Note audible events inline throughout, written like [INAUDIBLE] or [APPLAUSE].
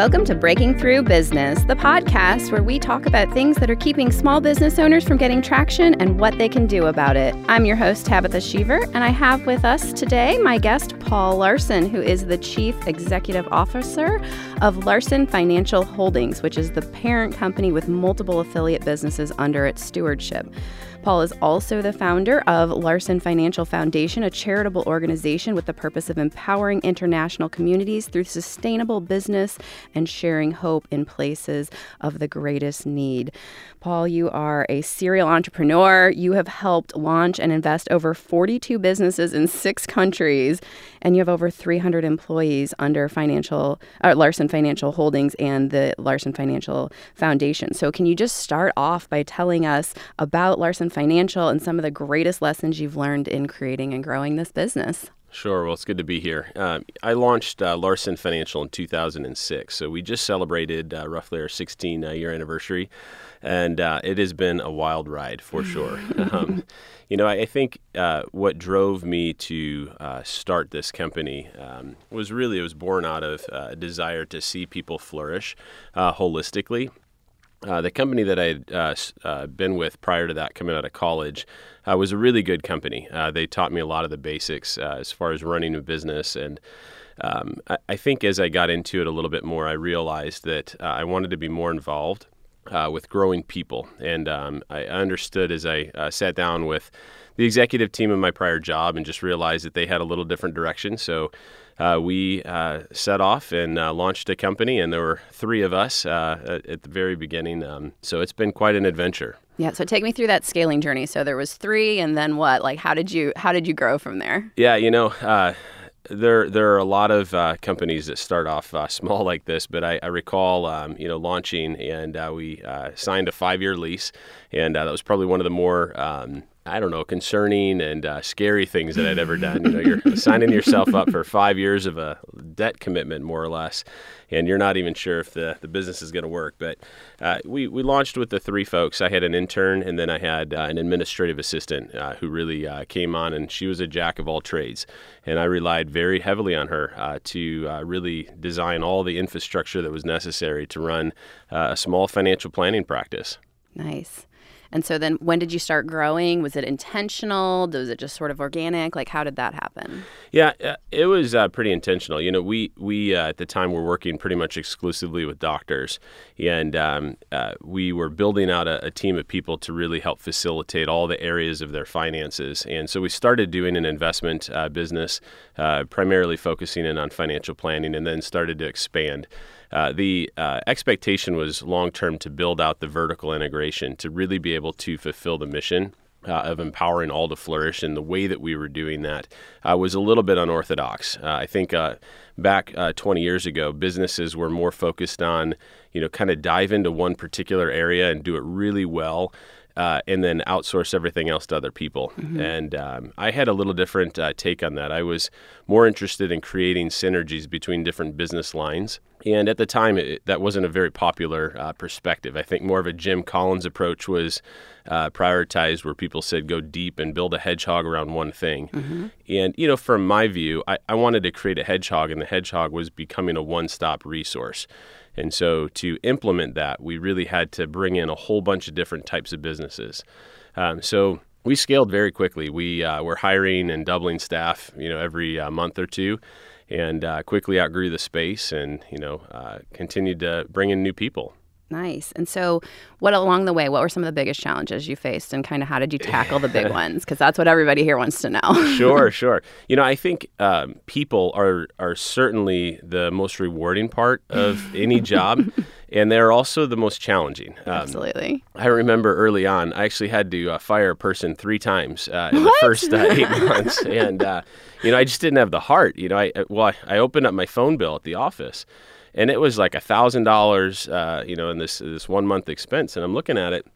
Welcome to Breaking Through Business, the podcast where we talk about things that are keeping small business owners from getting traction and what they can do about it. I'm your host, Tabitha Sheaver, and I have with us today my guest, Paul Larson, who is the Chief Executive Officer of Larson Financial Holdings, which is the parent company with multiple affiliate businesses under its stewardship. Paul is also the founder of Larson Financial Foundation, a charitable organization with the purpose of empowering international communities through sustainable business and sharing hope in places of the greatest need. Paul, you are a serial entrepreneur. You have helped launch and invest over 42 businesses in six countries, and you have over 300 employees under financial uh, Larson Financial Holdings and the Larson Financial Foundation. So, can you just start off by telling us about Larson Financial and some of the greatest lessons you've learned in creating and growing this business? Sure. Well, it's good to be here. Uh, I launched uh, Larson Financial in 2006. So we just celebrated uh, roughly our 16 uh, year anniversary. And uh, it has been a wild ride for sure. [LAUGHS] um, you know, I, I think uh, what drove me to start this company um, was really, it was born out of a desire to see people flourish holistically. Uh, the company that I had uh, uh, been with prior to that, coming out of college, uh, was a really good company. Uh, they taught me a lot of the basics as far as running a business. And um, I, I, think as I got into it a little bit more, I realized that I wanted to be more involved with growing people. And um, I understood as I sat down with the executive team of my prior job and just realized that they had a little different direction. So we uh, set off and uh, launched a company, and there were three of us uh, at, at, the very beginning. Um, so it's been quite an adventure. Yeah. So take me through that scaling journey. So there was three, and then what? Like, how did you how did you grow from there? Yeah. You know uh, there there are a lot of uh, companies that start off uh, [LAUGHS] small like this, but I, I recall um, you know launching and uh, we signed a five year lease, and that was probably one of the more um, I don't know, concerning and uh, scary things that I'd ever done. You know, you're [LAUGHS] signing yourself up for five years of a debt commitment, more or less, and you're not even sure if the, the business is going to work. But uh, we, we launched with the three folks. I had an intern, and then I had uh, an administrative assistant uh, who really uh, came on, and she was a jack of all trades. And I relied very heavily on her uh, to really design all the infrastructure that was necessary to run a small financial planning practice. Nice. And so then when did you start growing? Was it intentional? Was it just sort of organic? Like how did that happen? Yeah, uh, it was uh, pretty intentional. You know, we we uh, at the time were working pretty much exclusively with doctors, and um, uh, we were building out a, a, team of people to really help facilitate all the areas of their finances. And so we started doing an investment uh, business, uh, primarily focusing in on financial planning, and then started to expand. Uh, the uh, expectation was long term to build out the vertical integration to really be able to fulfill the mission uh, of empowering all to flourish. And the way that we were doing that uh, was a little bit unorthodox. I think back 20 years ago, businesses were more focused on, you know, kind of dive into one particular area and do it really well uh, and then outsource everything else to other people. Mm-hmm. And um, I had a little different uh, take on that. I was more interested in creating synergies between different business lines. And at the time, it, that wasn't a very popular uh, perspective. I think more of a Jim Collins approach was uh, prioritized, where people said go deep and build a hedgehog around one thing. Mm-hmm. And, you know, from my view, I, I wanted to create a hedgehog, and the hedgehog was becoming a one stop resource. And so to implement that, we really had to bring in a whole bunch of different types of businesses. Um, so we scaled very quickly. We uh, were hiring and doubling staff, you know, every uh, month or two, and uh, quickly outgrew the space, and you know, uh, continued to bring in new people. Nice. And so, what along the way, what were some of the biggest challenges you faced, and kind of how did you tackle the big [LAUGHS] ones? Because that's what everybody here wants to know. [LAUGHS] sure, sure. You know, I think um, people are are certainly the most rewarding part of any job, [LAUGHS] and they're also the most challenging. Um, Absolutely. I remember early on, I actually had to uh, fire a person three times uh, in what? the first uh, eight months, and uh, you know, I just didn't have the heart. You know, I well, I opened up my phone bill at the office and it was like a thousand dollars, uh, you know, in this this one month expense. And I'm looking at it,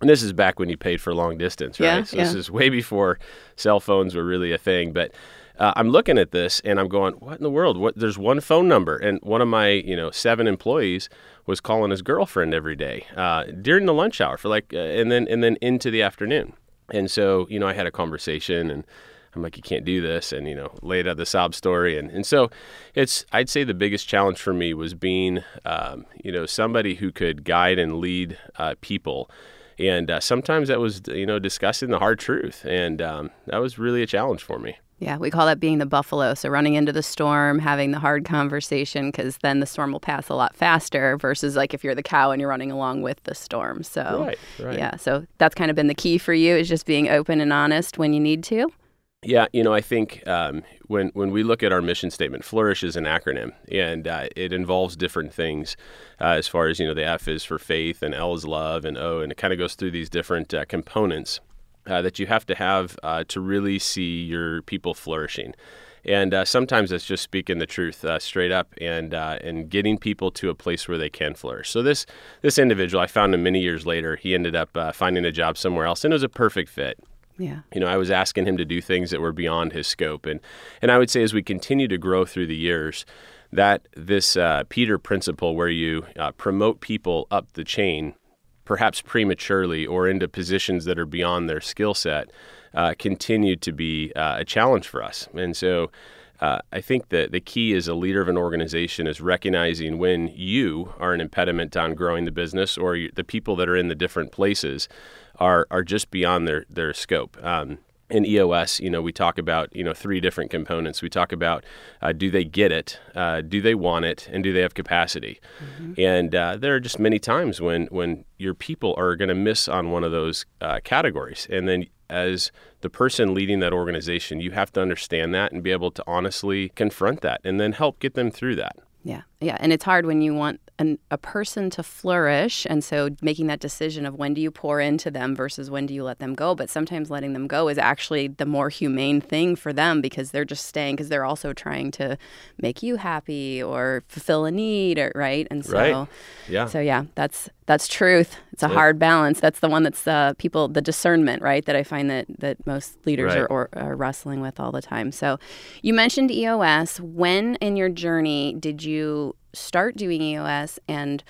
and this is back when you paid for long distance, right? Yeah, so yeah. this is way before cell phones were really a thing. But uh, I'm looking at this and I'm going, what in the world? What? There's one phone number, and one of my you know seven employees was calling his girlfriend every day uh, during the lunch hour for like, uh, and then and then into the afternoon. And so you know, I had a conversation and I'm like, you can't do this, and you know, laid out the sob story, and and so it's I'd say the biggest challenge for me was being, um, you know, somebody who could guide and lead uh, people, and uh, sometimes that was you know discussing the hard truth, and um, that was really a challenge for me. Yeah, we call that being the buffalo. So running into the storm, having the hard conversation, because then the storm will pass a lot faster versus like if you're the cow and you're running along with the storm. So right, right. yeah, so that's kind of been the key for you is just being open and honest when you need to. Yeah, you know, I think um, when when we look at our mission statement, Flourish is an acronym, and uh, it involves different things. Uh, as far as you know, the F is for faith, and L is love, and O, and it kind of goes through these different uh, components uh, that you have to have uh, to really see your people flourishing. And uh, sometimes it's just speaking the truth straight up and and getting people to a place where they can flourish. So this this individual, I found him many years later. He ended up finding a job somewhere else, and it was a perfect fit. Yeah. You know, I was asking him to do things that were beyond his scope. And, and I would say as we continue to grow through the years, that this uh, Peter principle, where you uh, promote people up the chain, perhaps prematurely or into positions that are beyond their skill set, uh, continued to be uh, a challenge for us. And so uh, I think that the key as a leader of an organization is recognizing when you are an impediment on growing the business or you, the people that are in the different places are are just beyond their their scope. Um, in EOS, you know, we talk about you know three different components. We talk about uh, do they get it, uh, do they want it, and do they have capacity. Mm-hmm. And uh, there are just many times when when your people are going to miss on one of those uh, categories, and then as the person leading that organization, you have to understand that and be able to honestly confront that, and then help get them through that. Yeah, yeah, and it's hard when you want an, a person to flourish, and so making that decision of when do you pour into them versus when do you let them go. But sometimes letting them go is actually the more humane thing for them because they're just staying because they're also trying to make you happy or fulfill a need, or, right? And so, right. yeah, so yeah, that's that's truth. It's a hard balance. That's the one that's uh, people the discernment, right? That I find that that most leaders right. are, or, are wrestling with all the time. So, you mentioned EOS. When in your journey did you start doing EOS, and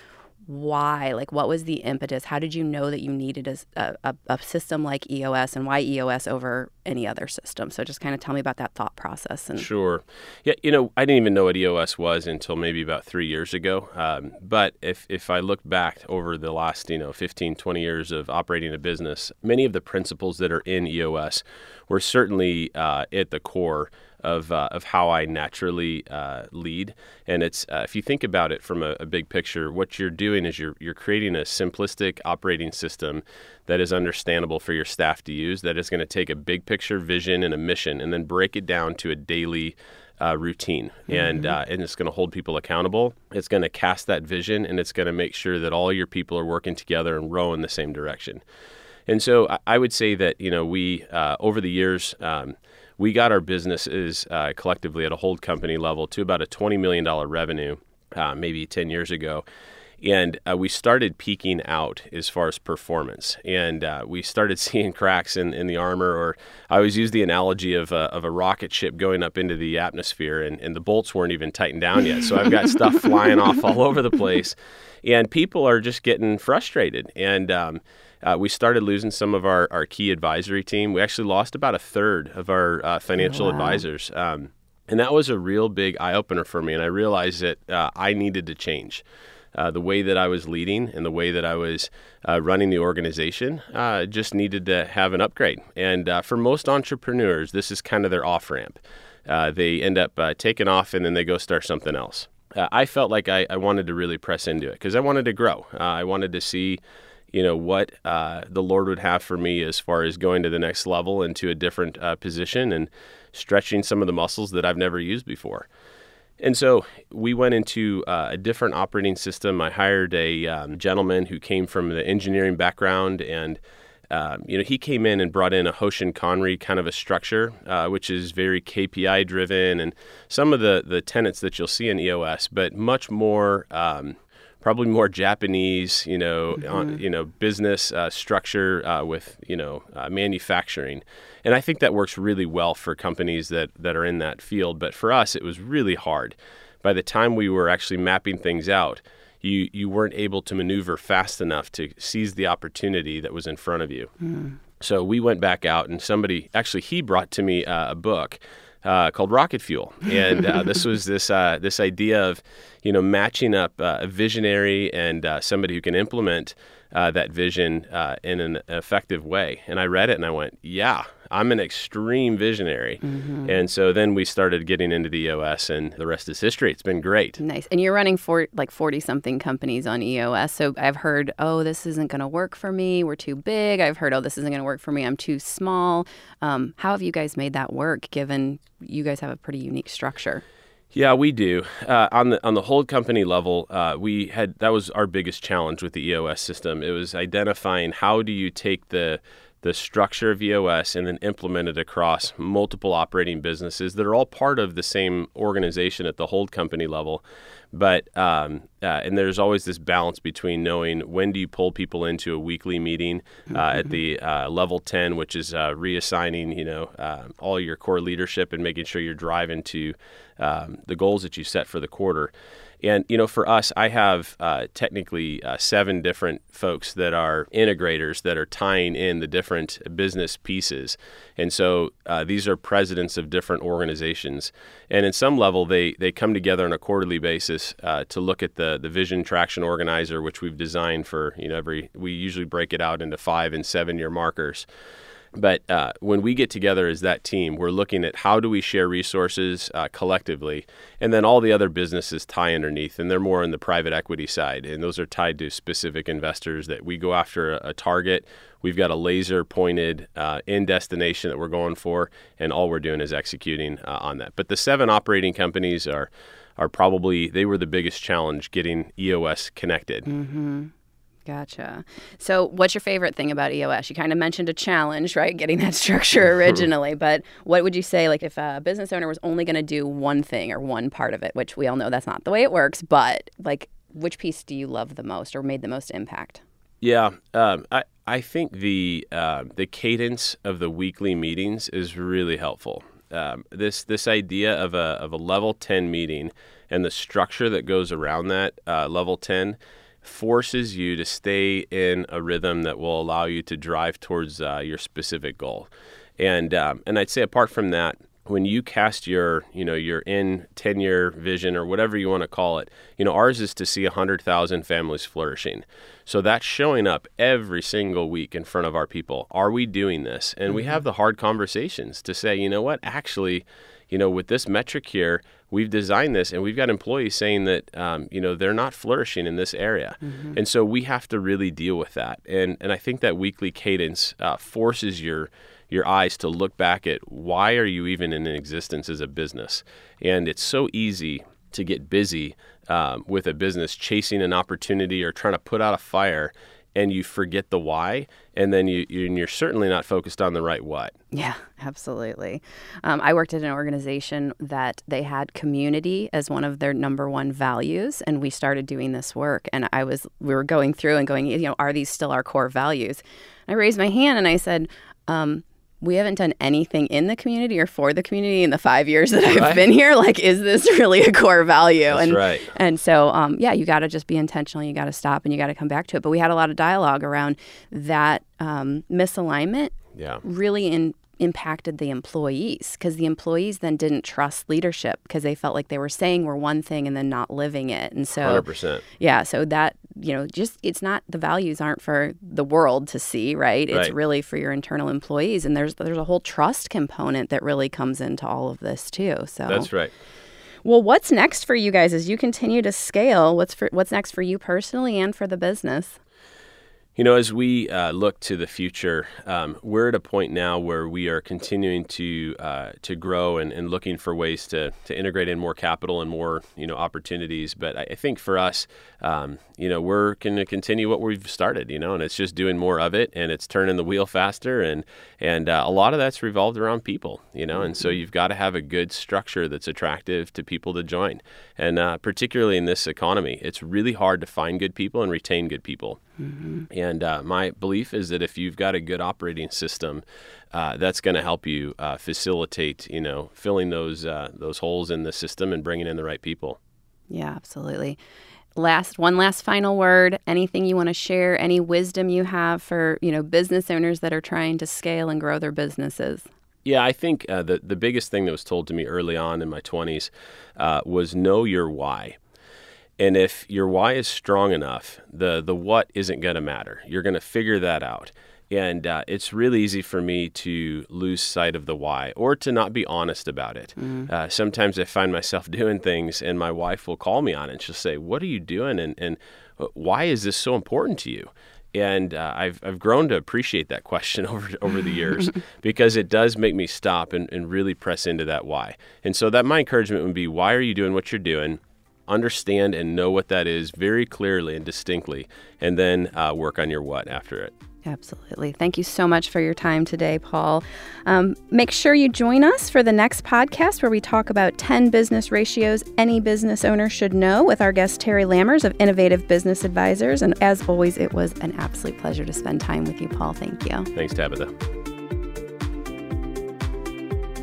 why? Like, what was the impetus? How did you know that you needed a, a, a, system like EOS and why EOS over any other system? So, just kind of tell me about that thought process. And sure, yeah, you know, I didn't even know what EOS was until maybe about three years ago. Um, but if if I look back over the last you know 15, 20 years of operating a business, many of the principles that are in EOS were certainly uh, at the core of, uh, of how I naturally uh, lead. And it's uh, if you think about it from a, a, big picture, what you're doing is you're you're creating a simplistic operating system that is understandable for your staff to use. That is going to take a big picture vision and a mission, and then break it down to a daily. Uh, routine and mm-hmm. uh, and it's going to hold people accountable. It's going to cast that vision and it's going to make sure that all your people are working together and row in the same direction. And so I, I would say that you know we uh, over the years um, we got our businesses uh, collectively at a hold company level to about a $20 million revenue uh, maybe 10 years ago. And uh, we started peaking out as far as performance. And uh, we started [LAUGHS] seeing cracks in, in the armor, or I always use the analogy of a, of a rocket ship going up into the atmosphere, and, and the bolts weren't even tightened down yet. So I've got stuff flying off all over the place. And people are just getting frustrated. And, um, uh, we started losing some of our, our key advisory team. We actually lost about a third of our uh, financial wow. advisors. Um, and that was a real big eye opener for me. And I realized that uh, I needed to change. Uh, the way that I was leading and the way that I was uh, running the organization uh, just needed to have an upgrade. And uh, for most entrepreneurs, this is kind of their off ramp. Uh, they end up uh, taking off and then they go start something else. I felt like I, I, wanted to really press into it because I wanted to grow. I wanted to see you know what uh, the Lord would have for me as far as going to the next level and to a different uh, position and stretching some of the muscles that I've never used before. And so we went into uh, a different operating system. I hired a um, gentleman who came from the engineering background, and um, you know he came in and brought in a Hoshin Kanri kind of a structure, uh, which is very KPI driven, and some of the the tenets that you'll see in EOS, but much more. Um, probably more Japanese, you know, mm-hmm. on, you know, business uh, structure uh, with you know uh, manufacturing, and I think that works really well for companies that that are in that field. But for us, it was really hard. By the time we were actually mapping things out, you you weren't able to maneuver fast enough to seize the opportunity that was in front of you. Mm. So we went back out, and somebody actually he brought to me uh, a book uh, called Rocket Fuel, and uh, this was this uh, this idea of you know matching up uh, a visionary and uh, somebody who can implement uh, that vision in an effective way. And I read it and I went, yeah, I'm an extreme visionary. Mm-hmm. And so then we started getting into the EOS, and the rest is history. It's been great. Nice. And you're running for like 40 something companies on EOS. So I've heard, oh, this isn't going to work for me. We're too big. I've heard, oh, this isn't going to work for me. I'm too small. Um, how have you guys made that work given you guys have a pretty unique structure? Yeah, we do. Uh, on the on the hold company level, uh, we had that was our biggest challenge with the EOS system. It was identifying how do you take the the structure of EOS and then implement it across multiple operating businesses that are all part of the same organization at the hold company level. But um, uh, and there's always this balance between knowing when do you pull people into a weekly meeting uh, mm-hmm. at the uh, level 10, which is uh, reassigning you know uh, all your core leadership and making sure you're driving to um, the goals that you set for the quarter. And you know, for us, I have uh, technically uh, seven different folks that are integrators that are tying in the different business pieces. And so uh, these are presidents of different organizations. And in some level, they they come together on a quarterly basis uh, to look at the the vision traction organizer, which we've designed for you know every. We usually break it out into five and seven year markers. But uh, when we get together as that team, we're looking at how do we share resources uh, collectively, and then all the other businesses tie underneath, and they're more on the private equity side, and those are tied to specific investors that we go after a, a target. We've got a laser pointed uh, in destination that we're going for, and all we're doing is executing uh, on that. But the seven operating companies are are probably they were the biggest challenge getting EOS connected. Mm-hmm. Gotcha. So, what's your favorite thing about EOS? You kind of mentioned a challenge, right? Getting that [LAUGHS] structure originally, but what would you say, like, if a business owner was only going to do one thing or one part of it, which we all know that's not the way it works, but like, which piece do you love the most or made the most impact? Yeah, um, I I think the uh, the cadence of the weekly meetings is really helpful. Um, this this idea of a of a level ten meeting and the structure that goes around that uh, level ten forces you to stay in a rhythm that will allow you to drive towards uh, your specific goal. And um, and I'd say apart from that, when you cast your you know your in 10 year vision or whatever you want to call it you know ours is to see 100000 families flourishing so that's showing up every single week in front of our people are we doing this and mm-hmm. we have the hard conversations to say you know what actually you know with this metric here we've designed this and we've got employees saying that um, you know they're not flourishing in this area. Mm-hmm. and so we have to really deal with that. And and i think that weekly cadence uh, forces your your eyes to look back at why are you even in existence as a business? And it's so easy to get busy um, with a business chasing an opportunity or trying to put out a fire and you forget the why, and then you you're certainly not focused on the right what. Yeah, absolutely. Um, I worked at an organization that they had community as one of their number one values, and we started doing this work. And I was we were going through and going, you know, are these still our core values? I raised my hand and I said. Um, we haven't done anything in the community or for the community in the five years that I've right. been here. Like, is this [LAUGHS] really a core value? That's and right. and so, um, yeah, you got to just be intentional. You got to stop and you got to come back to it. But we had a lot of dialogue around that um, misalignment. Yeah. Really in impacted the employees because the employees then didn't trust leadership because they felt like they were saying we're one thing and then not living it. And so, 100%. Yeah. So that, you know, just it's not the values aren't for the world to see, right? It's right. really for your internal employees. And there's, there's a whole trust component that really comes into all of this too. So that's right. Well, what's next for you guys as you continue to scale? What's for what's next for you personally and for the business? You know, as we uh, look to the future, um, we're at a point now where we are continuing to uh, to grow and, and, looking for ways to, to integrate in more capital and more you know opportunities. But I, I think for us, um, you know, we're going to continue what we've started. You know, and it's just doing more of it, and it's turning the wheel faster, and and uh, a lot of that's revolved around people. You know, and so mm-hmm. you've got to have a good structure that's attractive to people to join, and uh, particularly in this economy, it's really hard to find good people and retain good people. Mm-hmm. And uh, my belief is that if you've got a good operating system, uh, that's going to help you uh, facilitate, you know, filling those uh, those holes in the system and bringing in the right people. Yeah, absolutely. last one last final word anything you want to share any wisdom you have for you know business owners that are trying to scale and grow their businesses yeah, I think uh, the the biggest thing that was told to me early on in my 20s uh, was know your why. And if your why is strong enough, the the what isn't going to matter. You're going to figure that out. And uh, it's really easy for me to lose sight of the why or to not be honest about it. Mm. Uh, sometimes I find myself [LAUGHS] doing things, and my wife will call me on it. And she'll say, "What are you doing? And and why is this so important to you?" and uh, I've, I've grown to appreciate that question [LAUGHS] over over the years [LAUGHS] because it does make me stop and, and really press into that why. And so that my encouragement would be why are you doing what you're doing? Understand and know what that is very clearly and distinctly, and then uh, work on your what after it. Absolutely. Thank you so much for your time today, Paul. Um, make sure you join us for the next podcast where we talk about 10 business ratios any business owner should know with our guest, Terry Lammers of Innovative Business Advisors. And as always, it was an absolute pleasure to spend time with you, Paul. Thank you. Thanks, Tabitha.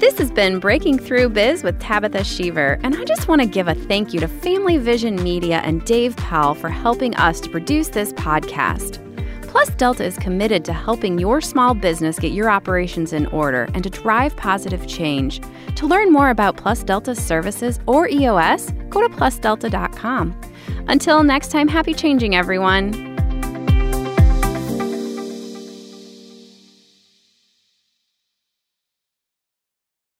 This has been Breaking Through Biz with Tabitha Sheaver, and I just want to give a thank you to Family Vision Media and Dave Powell for helping us to produce this podcast. Plus Delta is committed to helping your small business get your operations in order and to drive positive change. To learn more about Plus Delta services or EOS, go to plusdelta.com. Until next time, happy changing, everyone.